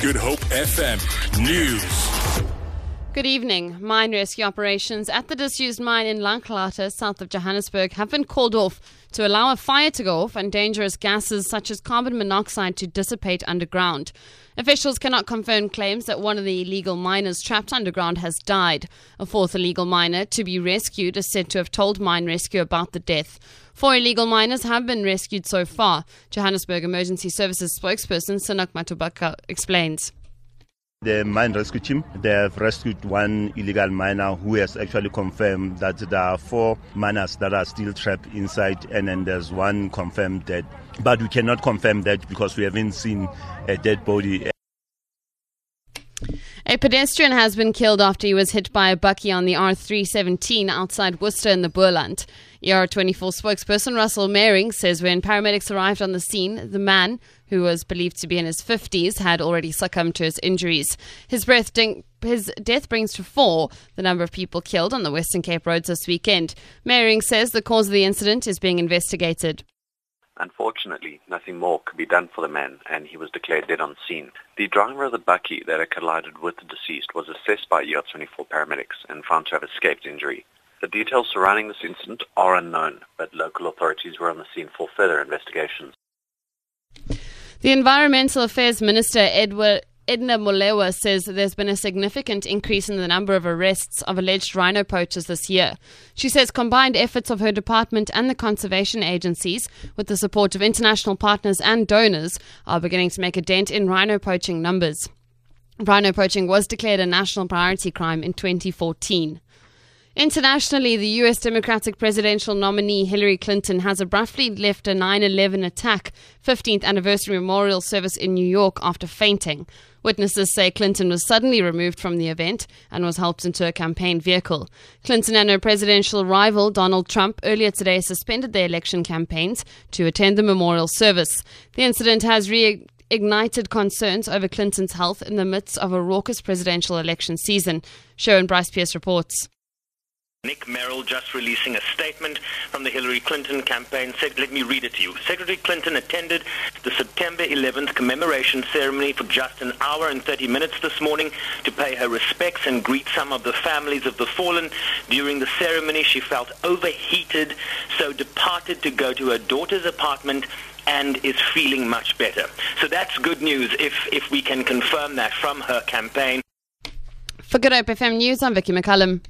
Good Hope FM News. Good evening. Mine rescue operations at the disused mine in Langlaagte, south of Johannesburg, have been called off to allow a fire to go off and dangerous gases such as carbon monoxide to dissipate underground. Officials cannot confirm claims that one of the illegal miners trapped underground has died. A fourth illegal miner to be rescued is said to have told Mine Rescue about the death. Four illegal miners have been rescued so far. Johannesburg Emergency Services spokesperson Synock Matobako explains. The mine rescue team, they have rescued one illegal miner who has actually confirmed that there are four miners that are still trapped inside and then there's one confirmed dead. But we cannot confirm that because we haven't seen a dead body. A pedestrian has been killed after he was hit by a bakkie on the R317 outside Worcester in the Boland. ER24 spokesperson Russell Meiring says when paramedics arrived on the scene, the man, who was believed to be in his 50s, had already succumbed to his injuries. His, his death brings to four the number of people killed on the Western Cape roads this weekend. Meiring says the cause of the incident is being investigated. Unfortunately, nothing more could be done for the man, and he was declared dead on scene. The driver of the bakkie that had collided with the deceased was assessed by ER24 paramedics and found to have escaped injury. The details surrounding this incident are unknown, but local authorities were on the scene for further investigations. The Environmental Affairs Minister, Edward Edna Molewa says there's been a significant increase in the number of arrests of alleged rhino poachers this year. She says combined efforts of her department and the conservation agencies, with the support of international partners and donors, are beginning to make a dent in rhino poaching numbers. Rhino poaching was declared a national priority crime in 2014. Internationally, the U.S. Democratic presidential nominee Hillary Clinton has abruptly left a 9 11 attack 15th anniversary memorial service in New York after fainting. Witnesses say Clinton was suddenly removed from the event and was helped into a campaign vehicle. Clinton and her presidential rival, Donald Trump, earlier today suspended their election campaigns to attend the memorial service. The incident has re ignited concerns over Clinton's health in the midst of a raucous presidential election season. Sharon Bryce Pierce reports. Nick Merrill just releasing a statement from the Hillary Clinton campaign. Said, let me read it to you. Secretary Clinton attended the September 11th commemoration ceremony for just an hour and 30 minutes this morning to pay her respects and greet some of the families of the fallen. During the ceremony, she felt overheated, so departed to go to her daughter's apartment and is feeling much better. So that's good news if, if we can confirm that from her campaign. For Good Hope FM News, I'm Vicky McCullum.